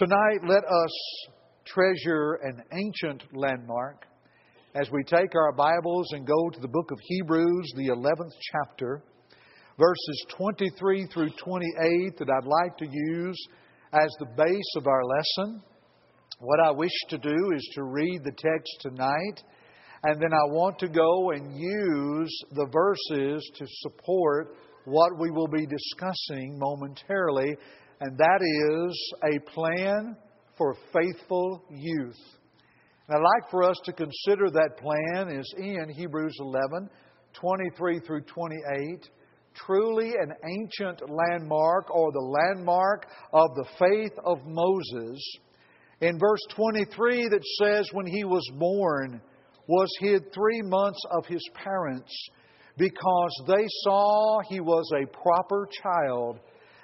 Tonight, let us treasure an ancient landmark as we take our Bibles and go to the book of Hebrews, the 11th chapter, verses 23 through 28 that I'd like to use as the base of our lesson. What I wish to do is to read the text tonight, and then I want to go and use the verses to support what we will be discussing momentarily and that is a plan for faithful youth. And I'd like for us to consider that plan is in Hebrews 11, 23 through 28. Truly an ancient landmark or the landmark of the faith of Moses. In verse 23 that says, When he was born, was hid three months of his parents, because they saw he was a proper child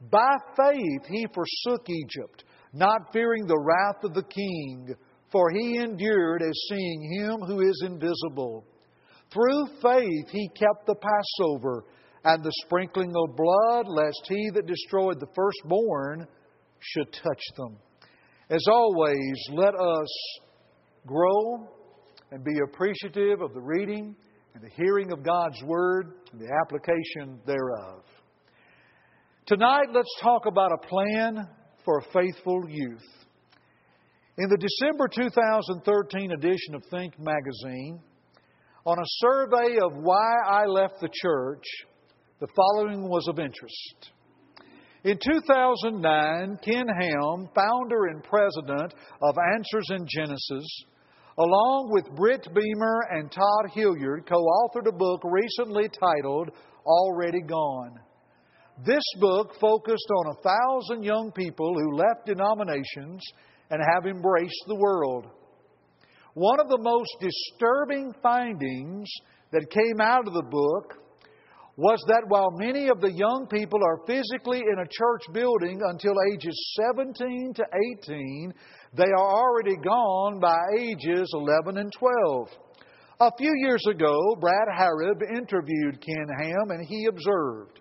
By faith he forsook Egypt, not fearing the wrath of the king, for he endured as seeing him who is invisible. Through faith he kept the Passover and the sprinkling of blood, lest he that destroyed the firstborn should touch them. As always, let us grow and be appreciative of the reading and the hearing of God's Word and the application thereof. Tonight, let's talk about a plan for a faithful youth. In the December 2013 edition of Think magazine, on a survey of why I left the church, the following was of interest. In 2009, Ken Ham, founder and president of Answers in Genesis, along with Britt Beamer and Todd Hilliard, co authored a book recently titled Already Gone. This book focused on a thousand young people who left denominations and have embraced the world. One of the most disturbing findings that came out of the book was that while many of the young people are physically in a church building until ages 17 to 18, they are already gone by ages 11 and 12. A few years ago, Brad Harrib interviewed Ken Ham and he observed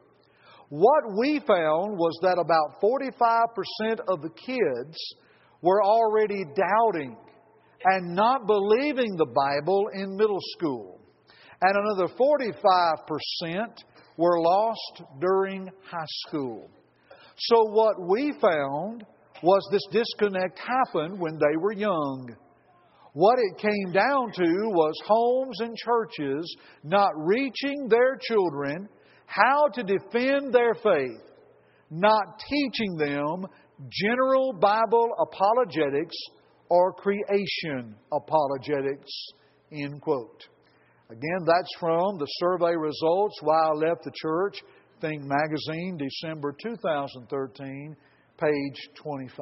what we found was that about 45% of the kids were already doubting and not believing the Bible in middle school. And another 45% were lost during high school. So, what we found was this disconnect happened when they were young. What it came down to was homes and churches not reaching their children how to defend their faith, not teaching them general Bible apologetics or creation apologetics. End quote. Again, that's from the survey results Why I Left the Church, Think Magazine, December 2013, page 25.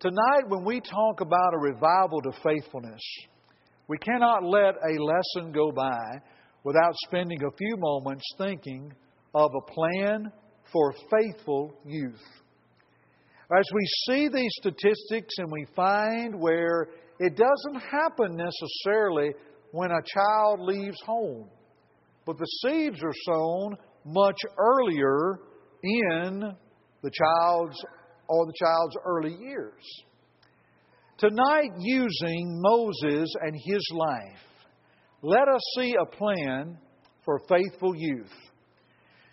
Tonight, when we talk about a revival to faithfulness, we cannot let a lesson go by without spending a few moments thinking of a plan for faithful youth. As we see these statistics and we find where it doesn't happen necessarily when a child leaves home, but the seeds are sown much earlier in the child's or the child's early years. Tonight, using Moses and his life let us see a plan for faithful youth.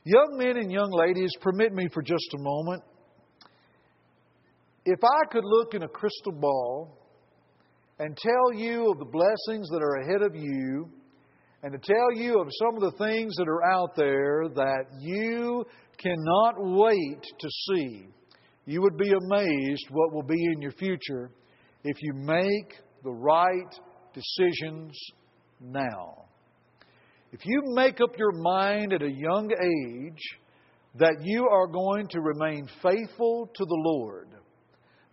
Young men and young ladies, permit me for just a moment. If I could look in a crystal ball and tell you of the blessings that are ahead of you, and to tell you of some of the things that are out there that you cannot wait to see, you would be amazed what will be in your future if you make the right decisions now. If you make up your mind at a young age that you are going to remain faithful to the Lord,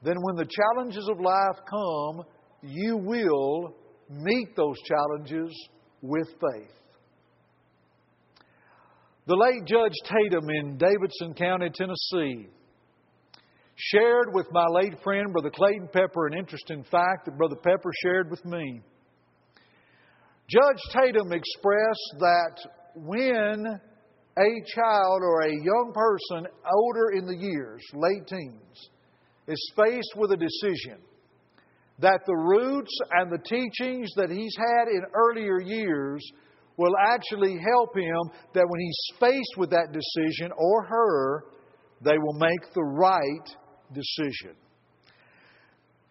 then when the challenges of life come, you will meet those challenges with faith. The late Judge Tatum in Davidson County, Tennessee, shared with my late friend, Brother Clayton Pepper, an interesting fact that Brother Pepper shared with me. Judge Tatum expressed that when a child or a young person older in the years, late teens, is faced with a decision, that the roots and the teachings that he's had in earlier years will actually help him that when he's faced with that decision or her, they will make the right decision.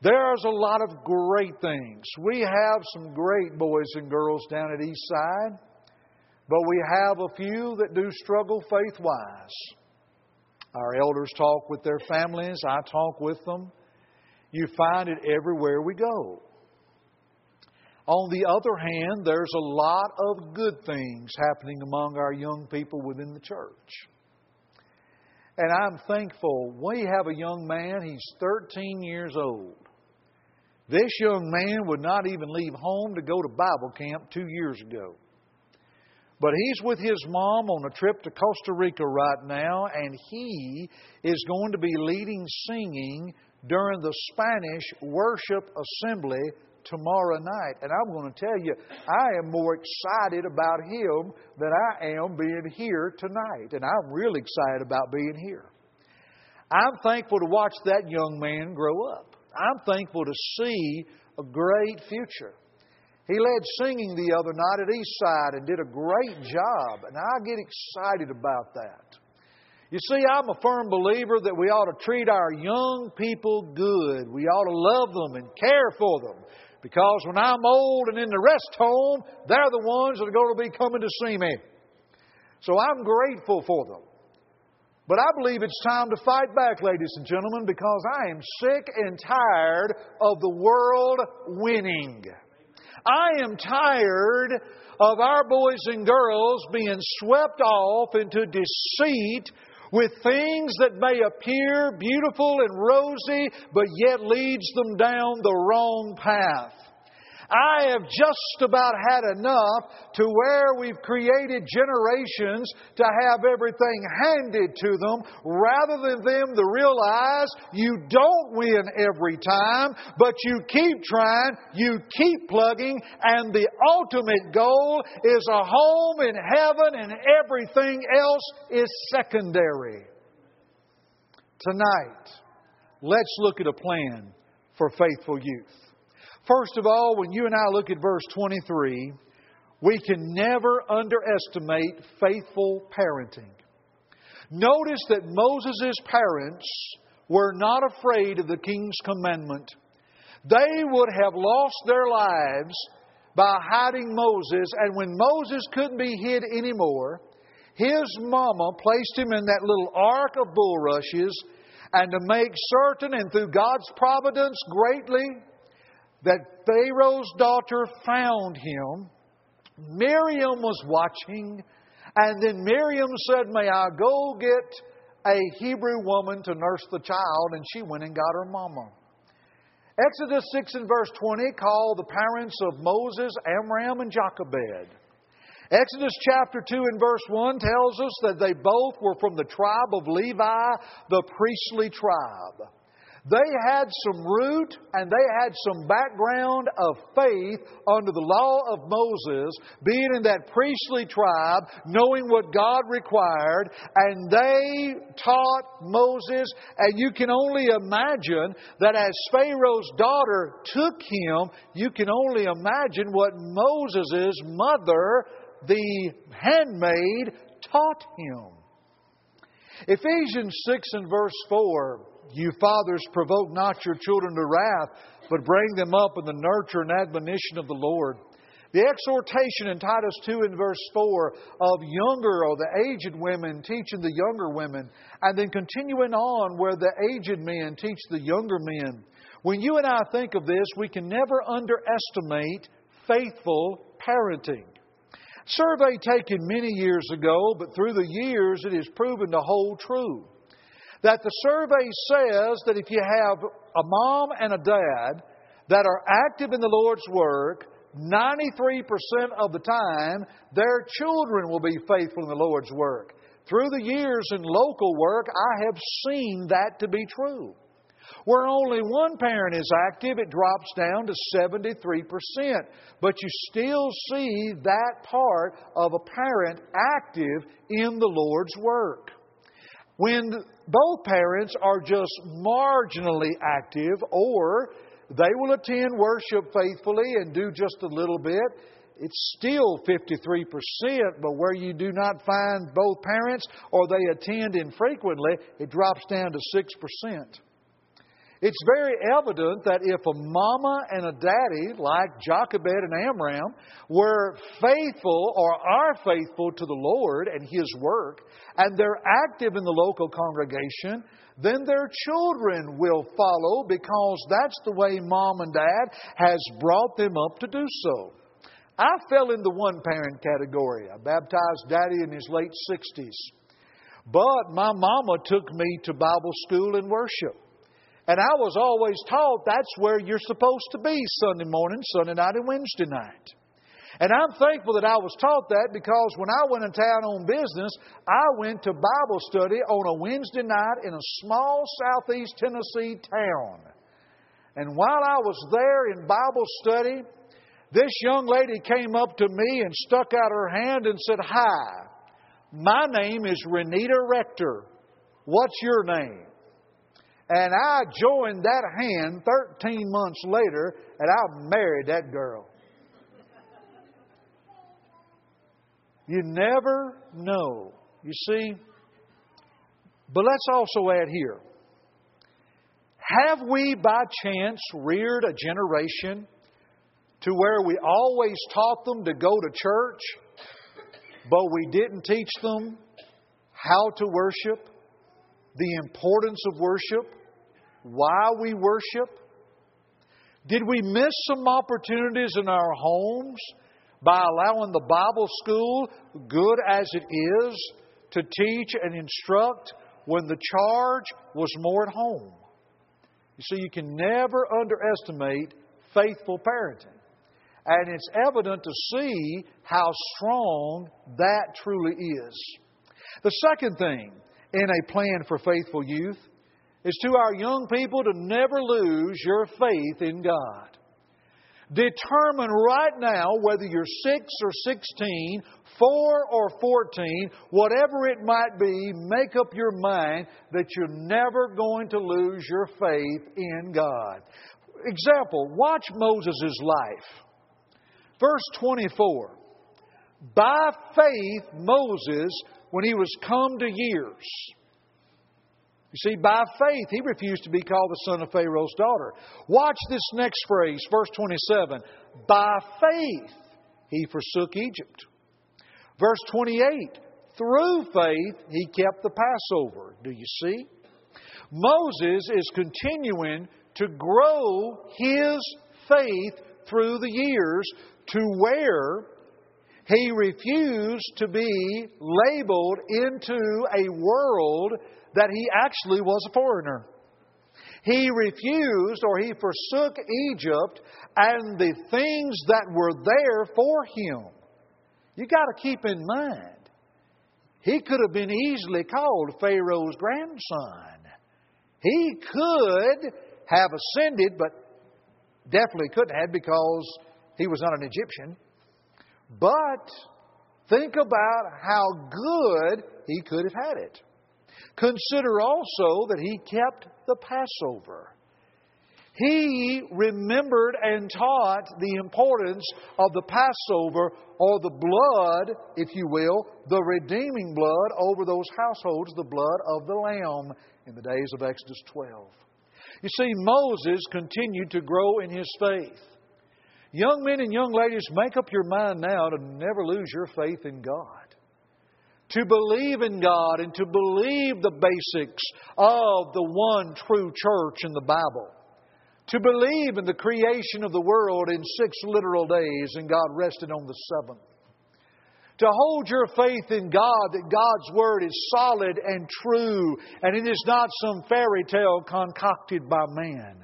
There's a lot of great things. We have some great boys and girls down at Eastside, but we have a few that do struggle faith wise. Our elders talk with their families, I talk with them. You find it everywhere we go. On the other hand, there's a lot of good things happening among our young people within the church. And I'm thankful. We have a young man, he's 13 years old. This young man would not even leave home to go to Bible camp two years ago. But he's with his mom on a trip to Costa Rica right now, and he is going to be leading singing during the Spanish worship assembly tomorrow night. And I'm going to tell you, I am more excited about him than I am being here tonight. And I'm really excited about being here. I'm thankful to watch that young man grow up. I'm thankful to see a great future. He led singing the other night at Eastside and did a great job, and I get excited about that. You see, I'm a firm believer that we ought to treat our young people good. We ought to love them and care for them. Because when I'm old and in the rest home, they're the ones that are going to be coming to see me. So I'm grateful for them. But I believe it's time to fight back, ladies and gentlemen, because I am sick and tired of the world winning. I am tired of our boys and girls being swept off into deceit with things that may appear beautiful and rosy, but yet leads them down the wrong path. I have just about had enough to where we've created generations to have everything handed to them rather than them to realize you don't win every time, but you keep trying, you keep plugging, and the ultimate goal is a home in heaven and everything else is secondary. Tonight, let's look at a plan for faithful youth. First of all, when you and I look at verse 23, we can never underestimate faithful parenting. Notice that Moses' parents were not afraid of the king's commandment. They would have lost their lives by hiding Moses, and when Moses couldn't be hid anymore, his mama placed him in that little ark of bulrushes, and to make certain, and through God's providence greatly, that Pharaoh's daughter found him. Miriam was watching, and then Miriam said, May I go get a Hebrew woman to nurse the child? And she went and got her mama. Exodus 6 and verse 20 call the parents of Moses Amram and Jochebed. Exodus chapter 2 and verse 1 tells us that they both were from the tribe of Levi, the priestly tribe. They had some root and they had some background of faith under the law of Moses, being in that priestly tribe, knowing what God required, and they taught Moses. And you can only imagine that as Pharaoh's daughter took him, you can only imagine what Moses' mother, the handmaid, taught him. Ephesians 6 and verse 4 you fathers, provoke not your children to wrath, but bring them up in the nurture and admonition of the Lord. The exhortation in Titus 2 and verse 4 of younger or the aged women teaching the younger women, and then continuing on where the aged men teach the younger men. When you and I think of this, we can never underestimate faithful parenting. Survey taken many years ago, but through the years it has proven to hold true. That the survey says that if you have a mom and a dad that are active in the Lord's work, 93% of the time, their children will be faithful in the Lord's work. Through the years in local work, I have seen that to be true. Where only one parent is active, it drops down to 73%. But you still see that part of a parent active in the Lord's work. When both parents are just marginally active, or they will attend worship faithfully and do just a little bit, it's still 53%, but where you do not find both parents or they attend infrequently, it drops down to 6%. It's very evident that if a mama and a daddy like Jochebed and Amram were faithful or are faithful to the Lord and His work, and they're active in the local congregation, then their children will follow because that's the way mom and dad has brought them up to do so. I fell in the one parent category. I baptized daddy in his late 60s. But my mama took me to Bible school and worship. And I was always taught that's where you're supposed to be Sunday morning, Sunday night, and Wednesday night. And I'm thankful that I was taught that because when I went in town on business, I went to Bible study on a Wednesday night in a small southeast Tennessee town. And while I was there in Bible study, this young lady came up to me and stuck out her hand and said, Hi, my name is Renita Rector. What's your name? And I joined that hand 13 months later, and I married that girl. You never know. You see? But let's also add here have we by chance reared a generation to where we always taught them to go to church, but we didn't teach them how to worship? the importance of worship, why we worship? Did we miss some opportunities in our homes by allowing the Bible school, good as it is, to teach and instruct when the charge was more at home? You see, you can never underestimate faithful parenting. And it's evident to see how strong that truly is. The second thing in a plan for faithful youth is to our young people to never lose your faith in God. Determine right now whether you're 6 or 16, 4 or 14, whatever it might be, make up your mind that you're never going to lose your faith in God. Example, watch Moses' life. Verse 24. By faith, Moses when he was come to years. You see, by faith, he refused to be called the son of Pharaoh's daughter. Watch this next phrase, verse 27. By faith, he forsook Egypt. Verse 28. Through faith, he kept the Passover. Do you see? Moses is continuing to grow his faith through the years to where he refused to be labeled into a world that he actually was a foreigner. He refused or he forsook Egypt and the things that were there for him. You got to keep in mind, he could have been easily called Pharaoh's grandson. He could have ascended, but definitely couldn't have because he was not an Egyptian. But think about how good he could have had it. Consider also that he kept the Passover. He remembered and taught the importance of the Passover or the blood, if you will, the redeeming blood over those households, the blood of the Lamb in the days of Exodus 12. You see, Moses continued to grow in his faith. Young men and young ladies, make up your mind now to never lose your faith in God. To believe in God and to believe the basics of the one true church in the Bible. To believe in the creation of the world in six literal days and God rested on the seventh. To hold your faith in God that God's Word is solid and true and it is not some fairy tale concocted by man.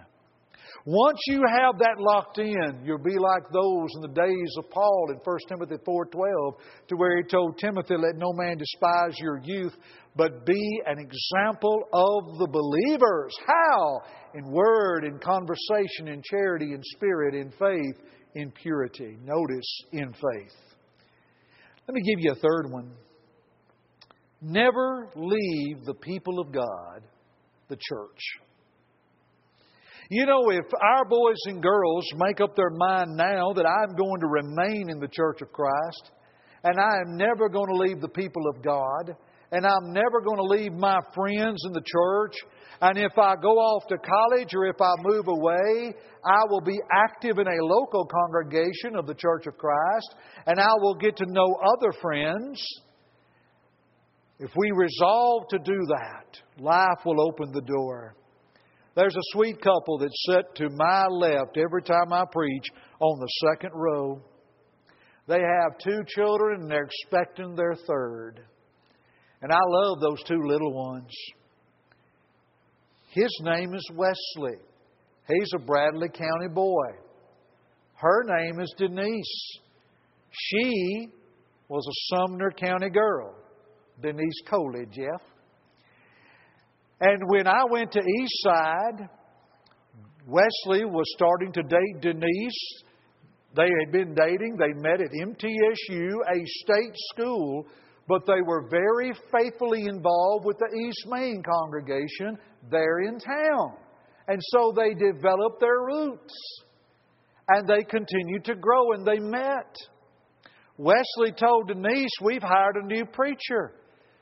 Once you have that locked in, you'll be like those in the days of Paul in 1 Timothy 4:12, to where he told Timothy, "Let no man despise your youth, but be an example of the believers." How? In word, in conversation, in charity, in spirit, in faith, in purity. Notice in faith. Let me give you a third one. Never leave the people of God, the church. You know, if our boys and girls make up their mind now that I'm going to remain in the church of Christ, and I am never going to leave the people of God, and I'm never going to leave my friends in the church, and if I go off to college or if I move away, I will be active in a local congregation of the Church of Christ, and I will get to know other friends. If we resolve to do that, life will open the door. There's a sweet couple that sit to my left every time I preach on the second row. They have two children and they're expecting their third. And I love those two little ones. His name is Wesley. He's a Bradley County boy. Her name is Denise. She was a Sumner County girl. Denise Coley, Jeff. And when I went to Eastside, Wesley was starting to date Denise. They had been dating. They met at MTSU, a state school, but they were very faithfully involved with the East Main congregation there in town. And so they developed their roots. And they continued to grow and they met. Wesley told Denise, We've hired a new preacher.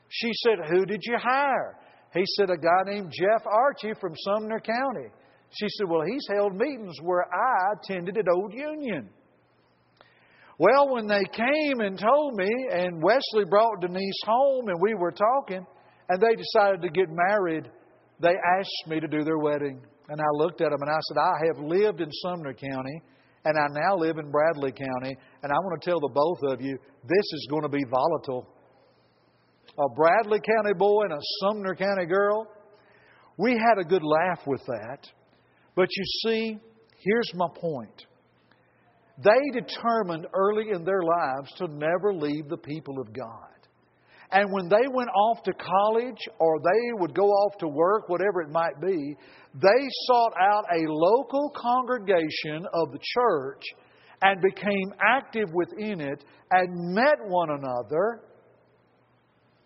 She said, Who did you hire? He said, A guy named Jeff Archie from Sumner County. She said, Well, he's held meetings where I attended at Old Union. Well, when they came and told me, and Wesley brought Denise home, and we were talking, and they decided to get married, they asked me to do their wedding. And I looked at them and I said, I have lived in Sumner County, and I now live in Bradley County, and I want to tell the both of you, this is going to be volatile a Bradley County boy and a Sumner County girl. We had a good laugh with that. But you see, here's my point. They determined early in their lives to never leave the people of God. And when they went off to college or they would go off to work, whatever it might be, they sought out a local congregation of the church and became active within it and met one another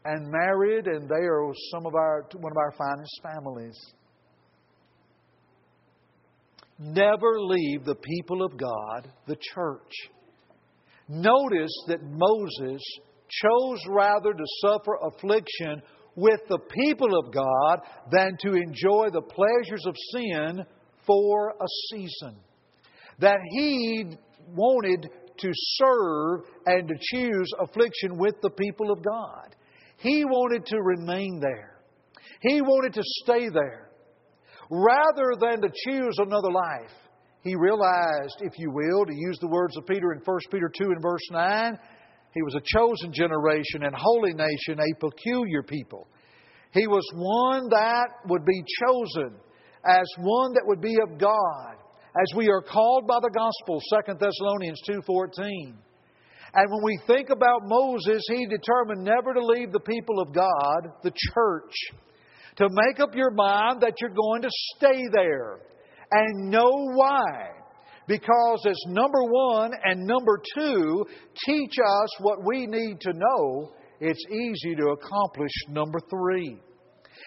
and married, and they are some of our one of our finest families. Never leave the people of God, the church. Notice that Moses chose rather to suffer affliction with the people of God than to enjoy the pleasures of sin for a season. That he wanted to serve and to choose affliction with the people of God. He wanted to remain there. He wanted to stay there. Rather than to choose another life, he realized, if you will, to use the words of Peter in 1 Peter 2 and verse 9, he was a chosen generation and holy nation, a peculiar people. He was one that would be chosen as one that would be of God, as we are called by the gospel, 2 Thessalonians 2:14. And when we think about Moses, he determined never to leave the people of God, the church, to make up your mind that you're going to stay there. And know why. Because as number one and number two teach us what we need to know, it's easy to accomplish number three.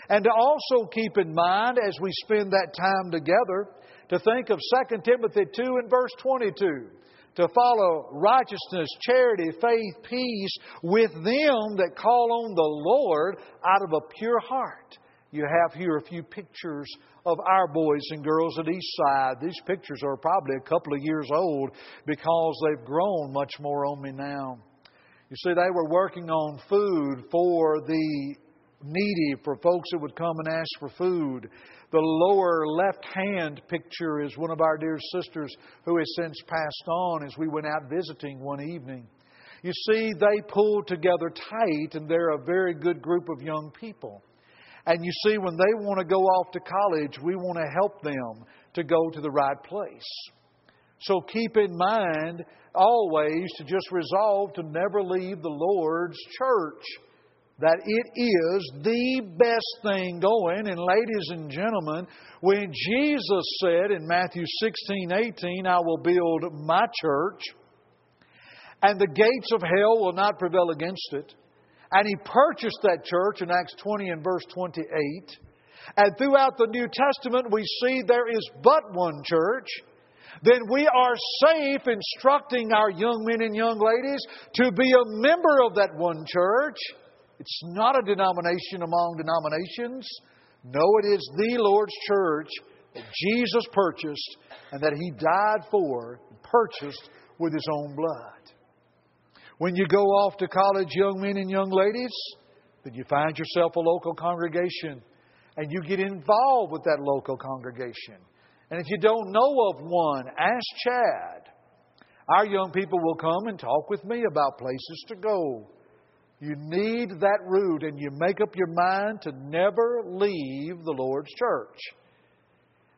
And to also keep in mind as we spend that time together, to think of 2 Timothy 2 and verse 22 to follow righteousness, charity, faith, peace with them that call on the Lord out of a pure heart. You have here a few pictures of our boys and girls at Eastside. These pictures are probably a couple of years old because they've grown much more on me now. You see, they were working on food for the needy, for folks that would come and ask for food. The lower left hand picture is one of our dear sisters who has since passed on as we went out visiting one evening. You see, they pull together tight and they're a very good group of young people. And you see, when they want to go off to college, we want to help them to go to the right place. So keep in mind always to just resolve to never leave the Lord's church. That it is the best thing going. And ladies and gentlemen, when Jesus said in Matthew 16, 18, I will build my church, and the gates of hell will not prevail against it. And he purchased that church in Acts 20 and verse 28. And throughout the New Testament, we see there is but one church then we are safe instructing our young men and young ladies to be a member of that one church. It's not a denomination among denominations. No, it is the Lord's church that Jesus purchased and that He died for, and purchased with His own blood. When you go off to college, young men and young ladies, then you find yourself a local congregation and you get involved with that local congregation. And if you don't know of one, ask Chad. Our young people will come and talk with me about places to go. You need that root, and you make up your mind to never leave the Lord's church.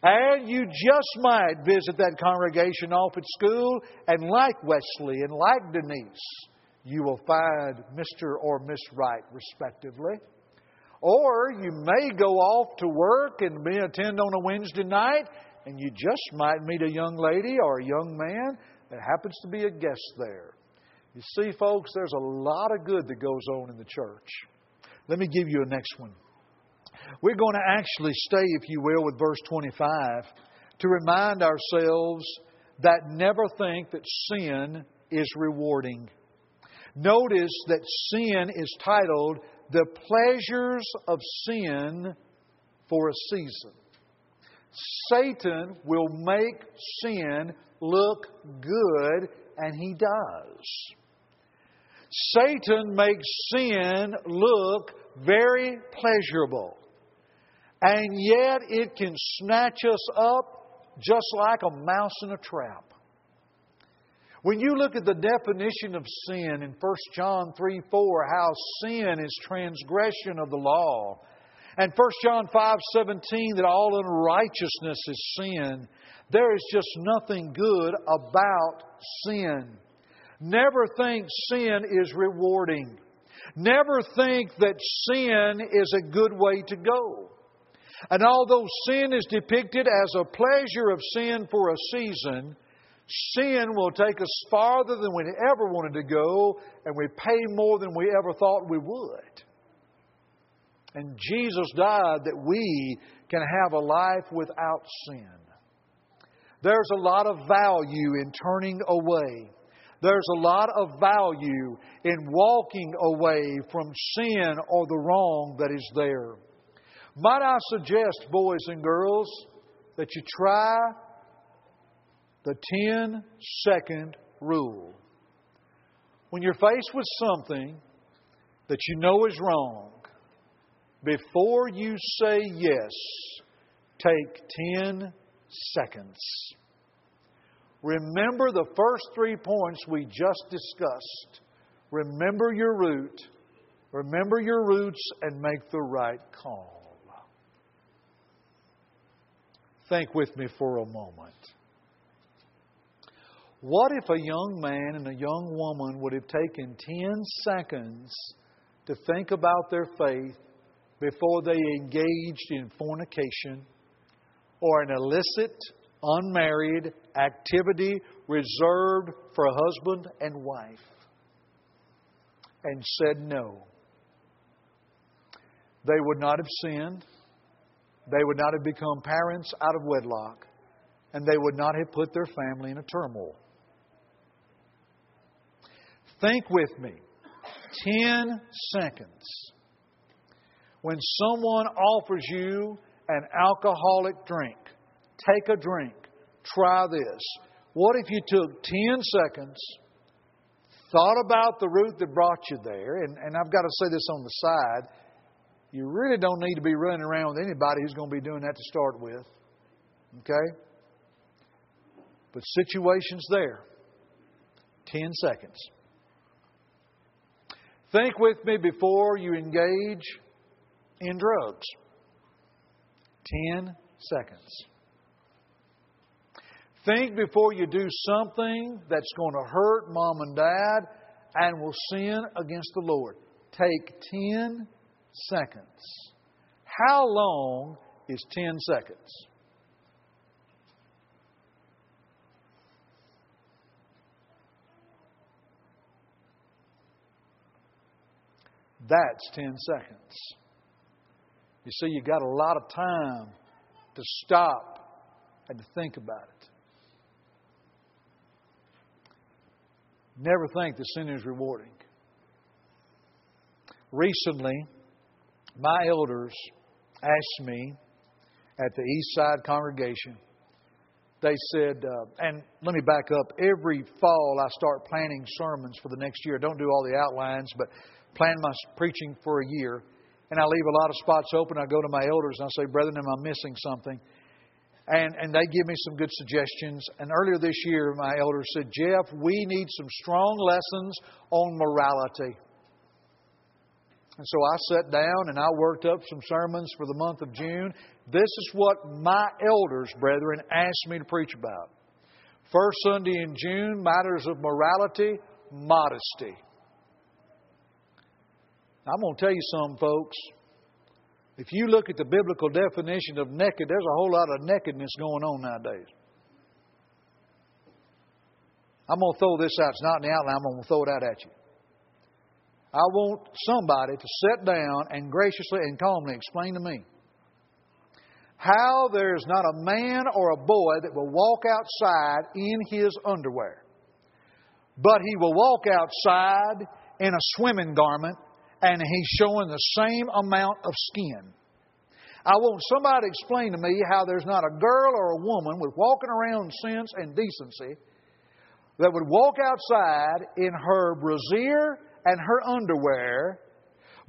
And you just might visit that congregation off at school, and like Wesley and like Denise, you will find Mr. or Miss Right, respectively. Or you may go off to work and be attend on a Wednesday night, and you just might meet a young lady or a young man that happens to be a guest there. You see, folks, there's a lot of good that goes on in the church. Let me give you a next one. We're going to actually stay, if you will, with verse 25 to remind ourselves that never think that sin is rewarding. Notice that sin is titled The Pleasures of Sin for a Season. Satan will make sin look good, and he does. Satan makes sin look very pleasurable. And yet it can snatch us up just like a mouse in a trap. When you look at the definition of sin in 1 John 3 4, how sin is transgression of the law, and 1 John 5 17, that all unrighteousness is sin. There is just nothing good about sin. Never think sin is rewarding. Never think that sin is a good way to go. And although sin is depicted as a pleasure of sin for a season, sin will take us farther than we ever wanted to go, and we pay more than we ever thought we would. And Jesus died that we can have a life without sin. There's a lot of value in turning away. There's a lot of value in walking away from sin or the wrong that is there. Might I suggest, boys and girls, that you try the 10 second rule. When you're faced with something that you know is wrong, before you say yes, take 10 seconds. Remember the first three points we just discussed. Remember your root, remember your roots, and make the right call. Think with me for a moment. What if a young man and a young woman would have taken 10 seconds to think about their faith before they engaged in fornication or an illicit, unmarried activity reserved for husband and wife and said no. They would not have sinned. They would not have become parents out of wedlock. And they would not have put their family in a turmoil. Think with me. Ten seconds when someone offers you an alcoholic drink, take a drink, try this. What if you took 10 seconds, thought about the route that brought you there, and, and I've got to say this on the side, you really don't need to be running around with anybody who's going to be doing that to start with. Okay? But situations there, 10 seconds. Think with me before you engage in drugs. 10 seconds. Think before you do something that's going to hurt mom and dad and will sin against the Lord. Take 10 seconds. How long is 10 seconds? That's 10 seconds. You see, you've got a lot of time to stop and to think about it. Never think the sin is rewarding. Recently, my elders asked me at the East Side congregation, they said, uh, and let me back up. Every fall, I start planning sermons for the next year. I Don't do all the outlines, but plan my preaching for a year. And I leave a lot of spots open. I go to my elders and I say, Brethren, am I missing something? And, and they give me some good suggestions. And earlier this year, my elders said, Jeff, we need some strong lessons on morality. And so I sat down and I worked up some sermons for the month of June. This is what my elders, brethren, asked me to preach about. First Sunday in June, matters of morality, modesty. I'm going to tell you something, folks. If you look at the biblical definition of naked, there's a whole lot of nakedness going on nowadays. I'm going to throw this out. It's not in the outline. I'm going to throw it out at you. I want somebody to sit down and graciously and calmly explain to me how there is not a man or a boy that will walk outside in his underwear, but he will walk outside in a swimming garment and he's showing the same amount of skin. I want somebody to explain to me how there's not a girl or a woman with walking around sense and decency that would walk outside in her brassiere and her underwear,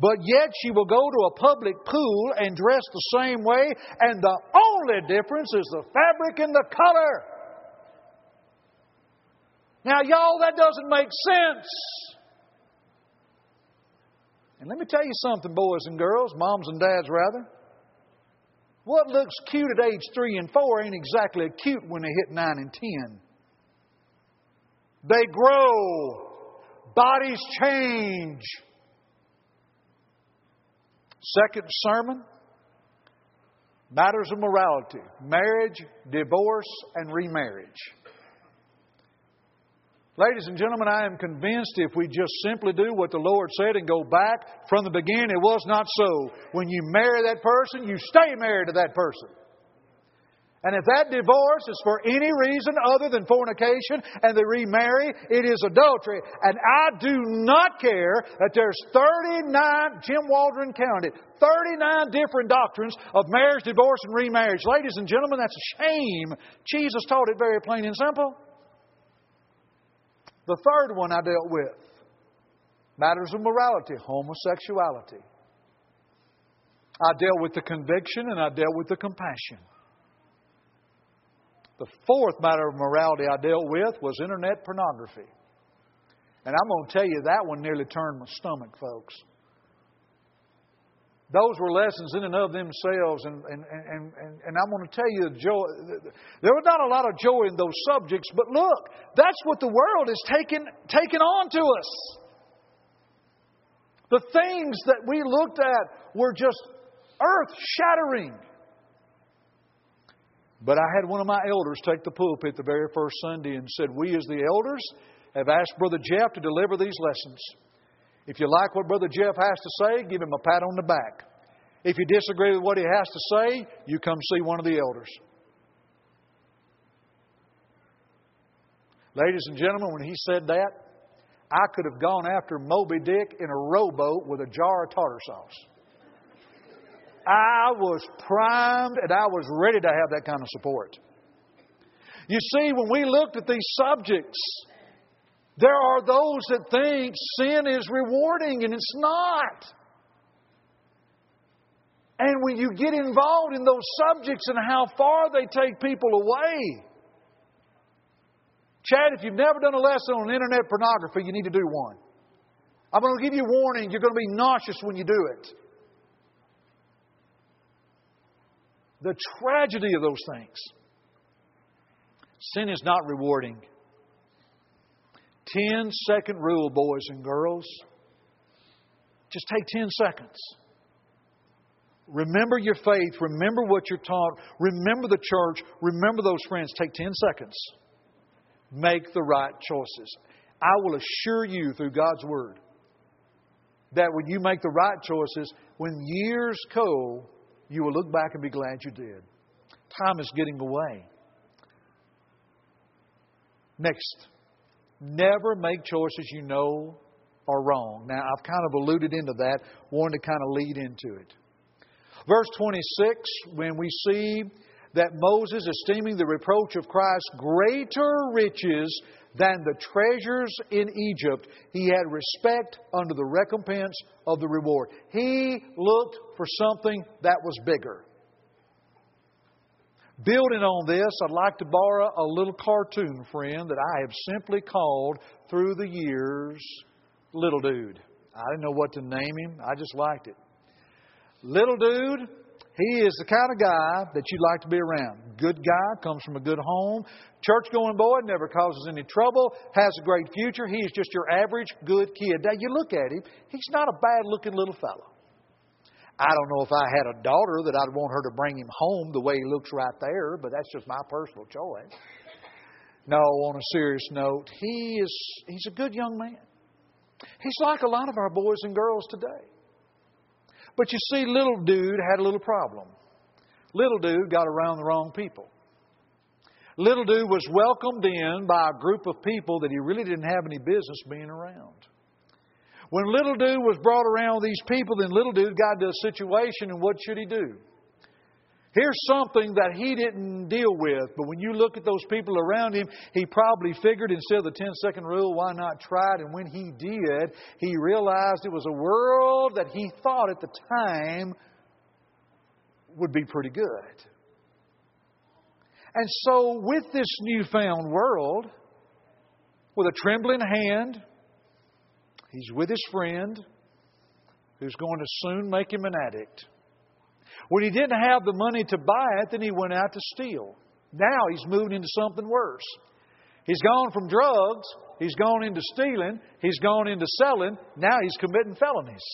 but yet she will go to a public pool and dress the same way, and the only difference is the fabric and the color. Now, y'all, that doesn't make sense. And let me tell you something, boys and girls, moms and dads, rather. What looks cute at age three and four ain't exactly cute when they hit nine and ten. They grow Bodies change. Second sermon matters of morality marriage, divorce, and remarriage. Ladies and gentlemen, I am convinced if we just simply do what the Lord said and go back from the beginning, it was not so. When you marry that person, you stay married to that person. And if that divorce is for any reason other than fornication and they remarry, it is adultery. And I do not care that there's 39, Jim Waldron counted, 39 different doctrines of marriage, divorce, and remarriage. Ladies and gentlemen, that's a shame. Jesus taught it very plain and simple. The third one I dealt with matters of morality, homosexuality. I dealt with the conviction and I dealt with the compassion. The fourth matter of morality I dealt with was internet pornography. And I'm going to tell you, that one nearly turned my stomach, folks. Those were lessons in and of themselves, and, and, and, and, and I'm going to tell you, joy, there was not a lot of joy in those subjects, but look, that's what the world is taking, taking on to us. The things that we looked at were just earth shattering. But I had one of my elders take the pulpit the very first Sunday and said, We as the elders have asked Brother Jeff to deliver these lessons. If you like what Brother Jeff has to say, give him a pat on the back. If you disagree with what he has to say, you come see one of the elders. Ladies and gentlemen, when he said that, I could have gone after Moby Dick in a rowboat with a jar of tartar sauce. I was primed and I was ready to have that kind of support. You see, when we looked at these subjects, there are those that think sin is rewarding and it's not. And when you get involved in those subjects and how far they take people away, Chad, if you've never done a lesson on internet pornography, you need to do one. I'm going to give you a warning. You're going to be nauseous when you do it. The tragedy of those things. Sin is not rewarding. Ten second rule, boys and girls. Just take 10 seconds. Remember your faith. Remember what you're taught. Remember the church. Remember those friends. Take 10 seconds. Make the right choices. I will assure you through God's Word that when you make the right choices, when years go, you will look back and be glad you did. Time is getting away. Next, never make choices you know are wrong. Now, I've kind of alluded into that, wanted to kind of lead into it. Verse 26, when we see that Moses, esteeming the reproach of Christ greater riches than the treasures in Egypt, he had respect under the recompense of the reward. He looked for something that was bigger. Building on this, I'd like to borrow a little cartoon, friend, that I have simply called through the years Little Dude. I didn't know what to name him, I just liked it. Little Dude, he is the kind of guy that you'd like to be around. Good guy, comes from a good home, church going boy, never causes any trouble, has a great future. He is just your average good kid. Now, you look at him, he's not a bad looking little fellow. I don't know if I had a daughter that I'd want her to bring him home the way he looks right there, but that's just my personal choice. No, on a serious note, he is he's a good young man. He's like a lot of our boys and girls today. But you see, little dude had a little problem. Little dude got around the wrong people. Little dude was welcomed in by a group of people that he really didn't have any business being around. When little dude was brought around these people, then little dude got into a situation, and what should he do? Here's something that he didn't deal with, but when you look at those people around him, he probably figured instead of the 10 second rule, why not try it? And when he did, he realized it was a world that he thought at the time would be pretty good. And so, with this newfound world, with a trembling hand, He's with his friend who's going to soon make him an addict. When he didn't have the money to buy it, then he went out to steal. Now he's moved into something worse. He's gone from drugs, he's gone into stealing, he's gone into selling, now he's committing felonies.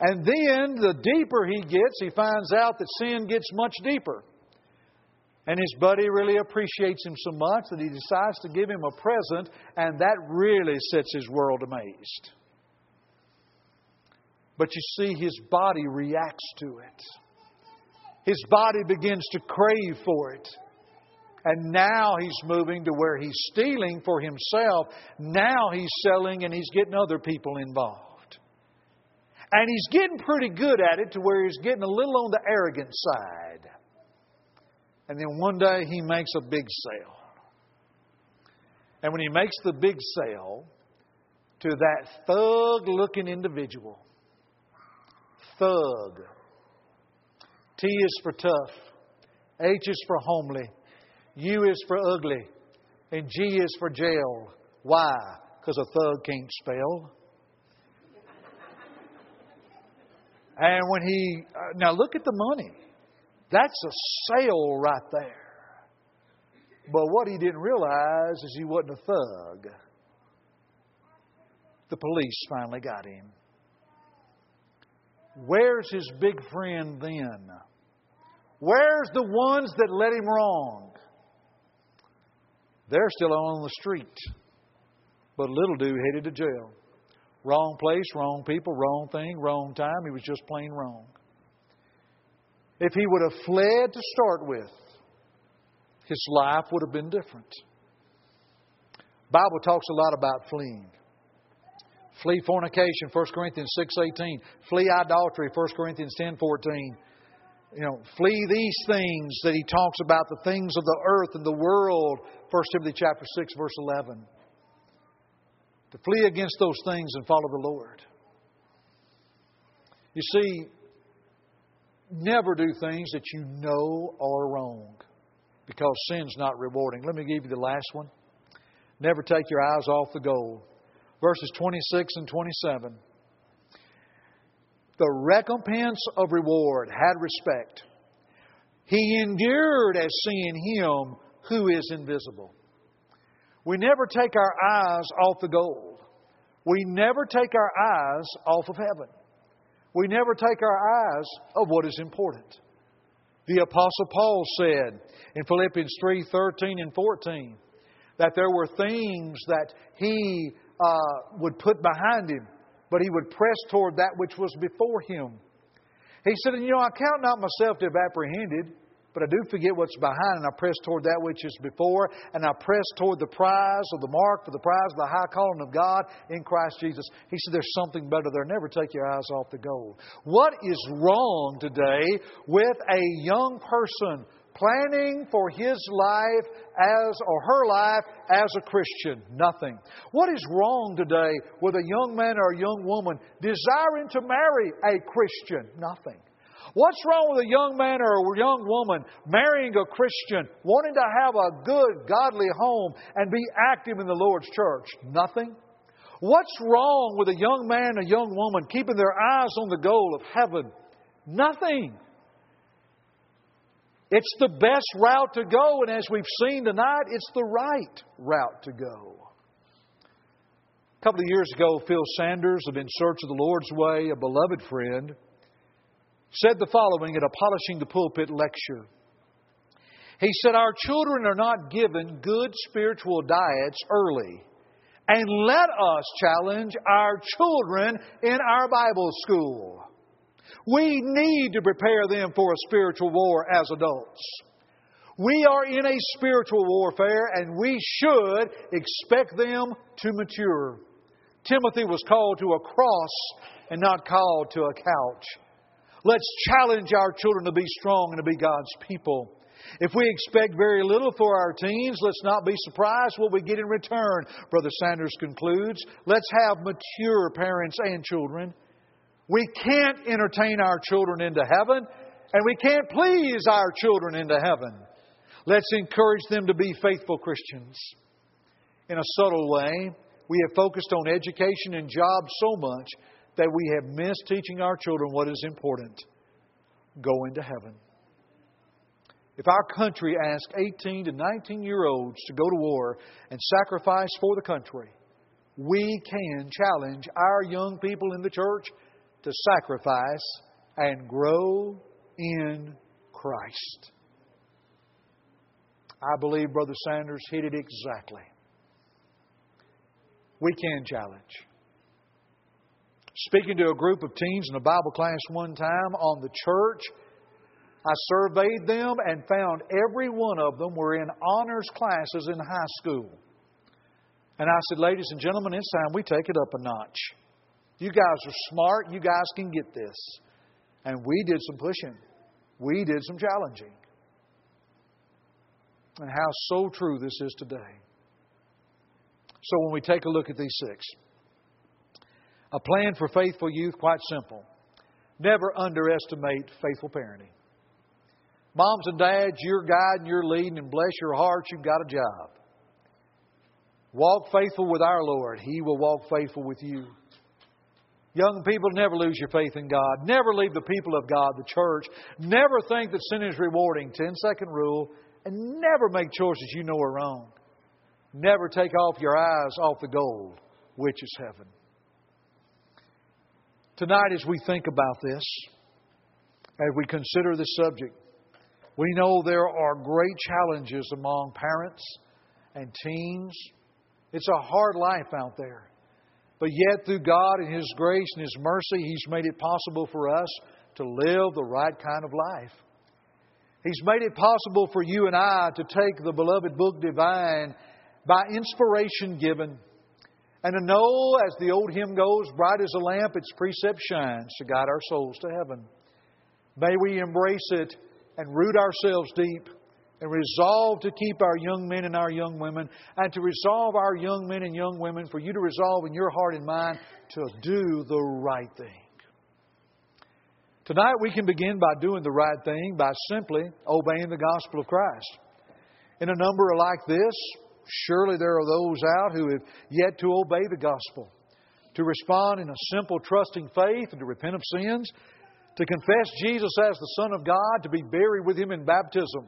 And then the deeper he gets, he finds out that sin gets much deeper. And his buddy really appreciates him so much that he decides to give him a present, and that really sets his world amazed. But you see, his body reacts to it. His body begins to crave for it. And now he's moving to where he's stealing for himself. Now he's selling and he's getting other people involved. And he's getting pretty good at it to where he's getting a little on the arrogant side. And then one day he makes a big sale. And when he makes the big sale to that thug looking individual, thug, T is for tough, H is for homely, U is for ugly, and G is for jail. Why? Because a thug can't spell. And when he, uh, now look at the money. That's a sale right there. But what he didn't realize is he wasn't a thug. The police finally got him. Where's his big friend then? Where's the ones that led him wrong? They're still on the street. But little dude headed to jail. Wrong place, wrong people, wrong thing, wrong time. He was just plain wrong. If he would have fled to start with, his life would have been different. Bible talks a lot about fleeing. Flee fornication, 1 Corinthians 6.18. Flee idolatry, 1 Corinthians 10.14. You know, flee these things that he talks about, the things of the earth and the world, 1 Timothy chapter 6, verse 11. To flee against those things and follow the Lord. You see, Never do things that you know are wrong because sin's not rewarding. Let me give you the last one. Never take your eyes off the goal. verses 26 and 27. The recompense of reward had respect. He endured as seeing Him who is invisible. We never take our eyes off the goal. We never take our eyes off of heaven. We never take our eyes of what is important. The Apostle Paul said in Philippians 3 13 and 14 that there were things that he uh, would put behind him, but he would press toward that which was before him. He said, You know, I count not myself to have apprehended, but I do forget what's behind, and I press toward that which is before, and I press toward the prize of the mark for the prize of the high calling of God in Christ Jesus. He said, There's something better there. Never take your eyes off the goal. What is wrong today with a young person planning for his life as or her life as a Christian? Nothing. What is wrong today with a young man or a young woman desiring to marry a Christian? Nothing. What's wrong with a young man or a young woman marrying a Christian, wanting to have a good, godly home and be active in the Lord's church? Nothing. What's wrong with a young man, a young woman keeping their eyes on the goal of heaven? Nothing. It's the best route to go, and as we've seen tonight, it's the right route to go. A couple of years ago, Phil Sanders of In Search of the Lord's Way, a beloved friend, said the following at a Polishing the Pulpit lecture. He said, Our children are not given good spiritual diets early. And let us challenge our children in our Bible school. We need to prepare them for a spiritual war as adults. We are in a spiritual warfare and we should expect them to mature. Timothy was called to a cross and not called to a couch. Let's challenge our children to be strong and to be God's people. If we expect very little for our teens, let's not be surprised what we get in return. Brother Sanders concludes, let's have mature parents and children. We can't entertain our children into heaven, and we can't please our children into heaven. Let's encourage them to be faithful Christians. In a subtle way, we have focused on education and jobs so much that we have missed teaching our children what is important going to heaven. If our country asks 18 to 19 year olds to go to war and sacrifice for the country, we can challenge our young people in the church to sacrifice and grow in Christ. I believe Brother Sanders hit it exactly. We can challenge. Speaking to a group of teens in a Bible class one time on the church, I surveyed them and found every one of them were in honors classes in high school. And I said, Ladies and gentlemen, it's time we take it up a notch. You guys are smart. You guys can get this. And we did some pushing, we did some challenging. And how so true this is today. So when we take a look at these six, a plan for faithful youth, quite simple. Never underestimate faithful parenting. Moms and dads, you're guiding, you're leading, and bless your hearts, you've got a job. Walk faithful with our Lord. He will walk faithful with you. Young people, never lose your faith in God. Never leave the people of God, the church. Never think that sin is rewarding. Ten second rule. And never make choices you know are wrong. Never take off your eyes off the goal, which is heaven. Tonight, as we think about this, as we consider this subject, we know there are great challenges among parents and teens. It's a hard life out there. But yet, through God and His grace and His mercy, He's made it possible for us to live the right kind of life. He's made it possible for you and I to take the beloved book divine by inspiration given and to know, as the old hymn goes, bright as a lamp, its precept shines to guide our souls to heaven. May we embrace it and root ourselves deep and resolve to keep our young men and our young women, and to resolve our young men and young women for you to resolve in your heart and mind to do the right thing. Tonight we can begin by doing the right thing by simply obeying the gospel of Christ. In a number like this, Surely there are those out who have yet to obey the gospel, to respond in a simple, trusting faith, and to repent of sins, to confess Jesus as the Son of God, to be buried with Him in baptism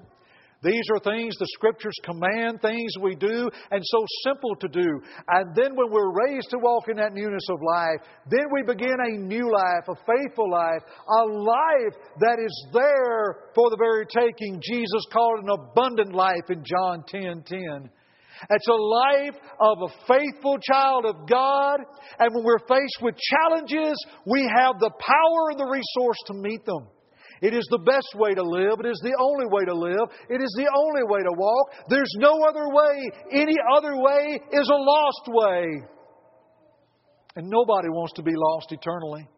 these are things the Scriptures command, things we do, and so simple to do. And then when we're raised to walk in that newness of life, then we begin a new life, a faithful life, a life that is there for the very taking. Jesus called an abundant life in John 10 10. It's a life of a faithful child of God, and when we're faced with challenges, we have the power and the resource to meet them. It is the best way to live. It is the only way to live. It is the only way to walk. There's no other way. Any other way is a lost way. And nobody wants to be lost eternally.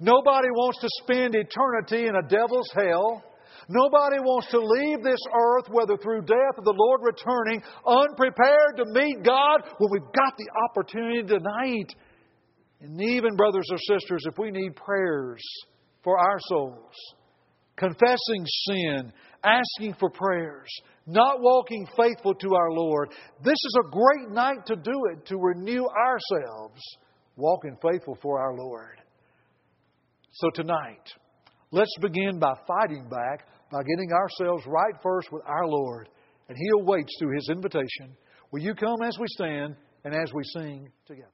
Nobody wants to spend eternity in a devil's hell. Nobody wants to leave this earth, whether through death or the Lord returning, unprepared to meet God when we've got the opportunity tonight. And even, brothers or sisters, if we need prayers, for our souls, confessing sin, asking for prayers, not walking faithful to our Lord. This is a great night to do it, to renew ourselves, walking faithful for our Lord. So tonight, let's begin by fighting back, by getting ourselves right first with our Lord. And He awaits through His invitation. Will you come as we stand and as we sing together?